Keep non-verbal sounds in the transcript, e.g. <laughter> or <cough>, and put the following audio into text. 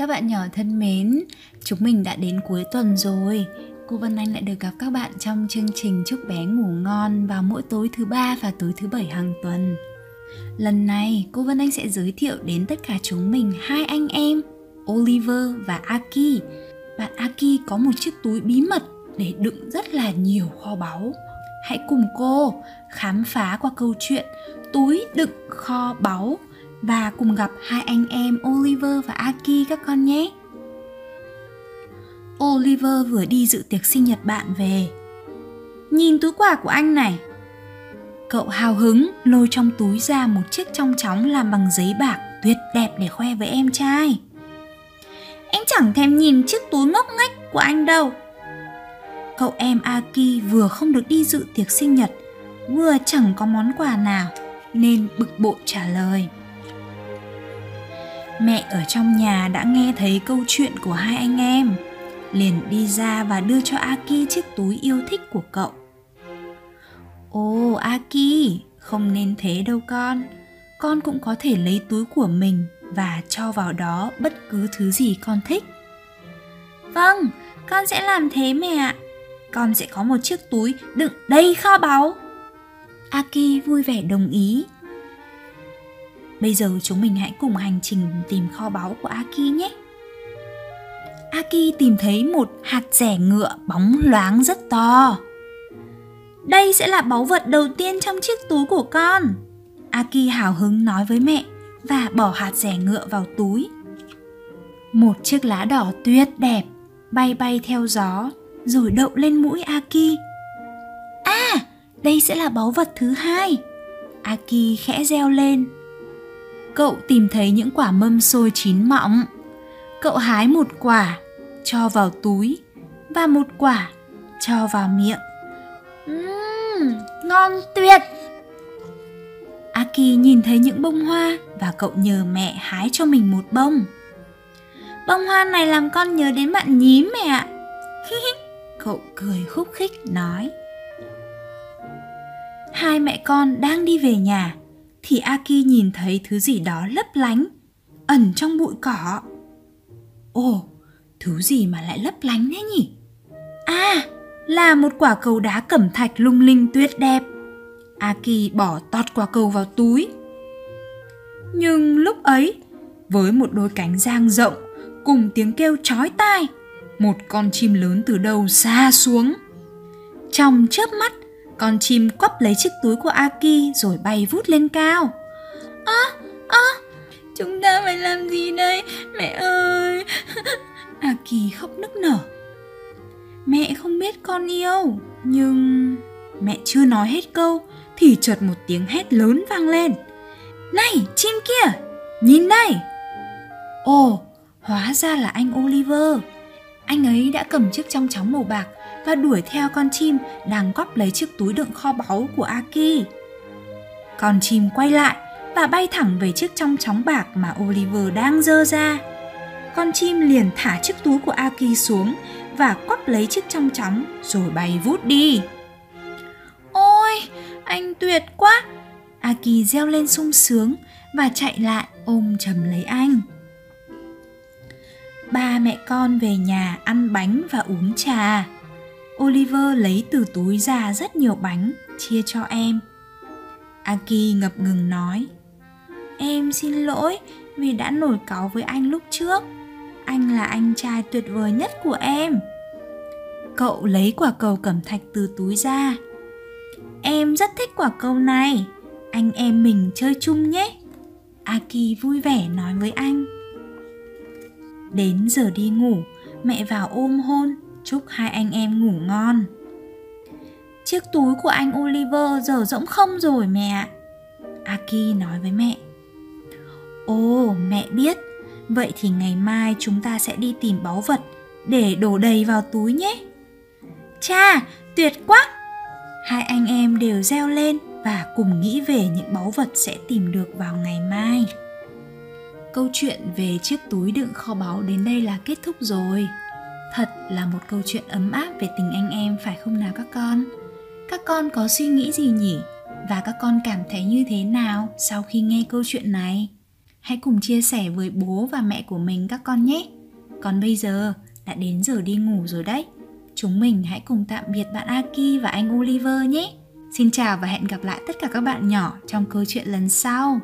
Các bạn nhỏ thân mến, chúng mình đã đến cuối tuần rồi. Cô Vân Anh lại được gặp các bạn trong chương trình Chúc bé ngủ ngon vào mỗi tối thứ ba và tối thứ bảy hàng tuần. Lần này, cô Vân Anh sẽ giới thiệu đến tất cả chúng mình hai anh em, Oliver và Aki. Bạn Aki có một chiếc túi bí mật để đựng rất là nhiều kho báu. Hãy cùng cô khám phá qua câu chuyện Túi đựng kho báu và cùng gặp hai anh em Oliver và Aki các con nhé. Oliver vừa đi dự tiệc sinh nhật bạn về. Nhìn túi quà của anh này. Cậu hào hứng lôi trong túi ra một chiếc trong chóng làm bằng giấy bạc tuyệt đẹp để khoe với em trai. Anh chẳng thèm nhìn chiếc túi ngốc nghếch của anh đâu. Cậu em Aki vừa không được đi dự tiệc sinh nhật, vừa chẳng có món quà nào nên bực bội trả lời mẹ ở trong nhà đã nghe thấy câu chuyện của hai anh em. Liền đi ra và đưa cho aki chiếc túi yêu thích của cậu. Ồ, aki, không nên thế đâu con. Con cũng có thể lấy túi của mình và cho vào đó bất cứ thứ gì con thích. Vâng con sẽ làm thế mẹ ạ. Con sẽ có một chiếc túi đựng đầy kho báu. Aki vui vẻ đồng ý. Bây giờ chúng mình hãy cùng hành trình tìm kho báu của Aki nhé. Aki tìm thấy một hạt rẻ ngựa bóng loáng rất to. Đây sẽ là báu vật đầu tiên trong chiếc túi của con. Aki hào hứng nói với mẹ và bỏ hạt rẻ ngựa vào túi. Một chiếc lá đỏ tuyệt đẹp bay bay theo gió rồi đậu lên mũi Aki. À, đây sẽ là báu vật thứ hai. Aki khẽ reo lên cậu tìm thấy những quả mâm xôi chín mọng. Cậu hái một quả, cho vào túi và một quả cho vào miệng. Uhm, ngon tuyệt! Aki nhìn thấy những bông hoa và cậu nhờ mẹ hái cho mình một bông. Bông hoa này làm con nhớ đến bạn nhím mẹ ạ. <laughs> cậu cười khúc khích nói. Hai mẹ con đang đi về nhà thì Aki nhìn thấy thứ gì đó lấp lánh, ẩn trong bụi cỏ. Ồ, thứ gì mà lại lấp lánh thế nhỉ? À, là một quả cầu đá cẩm thạch lung linh tuyệt đẹp. Aki bỏ tọt quả cầu vào túi. Nhưng lúc ấy, với một đôi cánh giang rộng cùng tiếng kêu chói tai, một con chim lớn từ đầu xa xuống. Trong chớp mắt, con chim quắp lấy chiếc túi của Aki rồi bay vút lên cao. Ơ, ơ, chúng ta phải làm gì đây, mẹ ơi? <laughs> Aki khóc nức nở. Mẹ không biết con yêu, nhưng... Mẹ chưa nói hết câu thì chợt một tiếng hét lớn vang lên. Này, chim kia, nhìn đây! Ồ, hóa ra là anh Oliver. Anh ấy đã cầm chiếc trong chóng màu bạc và đuổi theo con chim đang góp lấy chiếc túi đựng kho báu của Aki. Con chim quay lại và bay thẳng về chiếc trong chóng bạc mà Oliver đang dơ ra. Con chim liền thả chiếc túi của Aki xuống và quắp lấy chiếc trong chóng rồi bay vút đi. Ôi, anh tuyệt quá! Aki reo lên sung sướng và chạy lại ôm chầm lấy anh. Ba mẹ con về nhà ăn bánh và uống trà. Oliver lấy từ túi ra rất nhiều bánh, chia cho em. Aki ngập ngừng nói, Em xin lỗi vì đã nổi cáu với anh lúc trước. Anh là anh trai tuyệt vời nhất của em. Cậu lấy quả cầu cẩm thạch từ túi ra. Em rất thích quả cầu này. Anh em mình chơi chung nhé. Aki vui vẻ nói với anh. Đến giờ đi ngủ, mẹ vào ôm hôn chúc hai anh em ngủ ngon. Chiếc túi của anh Oliver giờ rỗng không rồi mẹ Aki nói với mẹ. Ồ, mẹ biết. Vậy thì ngày mai chúng ta sẽ đi tìm báu vật để đổ đầy vào túi nhé. Cha, tuyệt quá! Hai anh em đều reo lên và cùng nghĩ về những báu vật sẽ tìm được vào ngày mai. Câu chuyện về chiếc túi đựng kho báu đến đây là kết thúc rồi. Thật là một câu chuyện ấm áp về tình anh em, phải không nào các con? Các con có suy nghĩ gì nhỉ? Và các con cảm thấy như thế nào sau khi nghe câu chuyện này? hãy cùng chia sẻ với bố và mẹ của mình các con nhé. Còn bây giờ, đã đến giờ đi ngủ rồi đấy. Chúng mình hãy cùng tạm biệt bạn Aki và anh Oliver nhé. Xin chào và hẹn gặp lại tất cả các bạn nhỏ trong câu chuyện lần sau.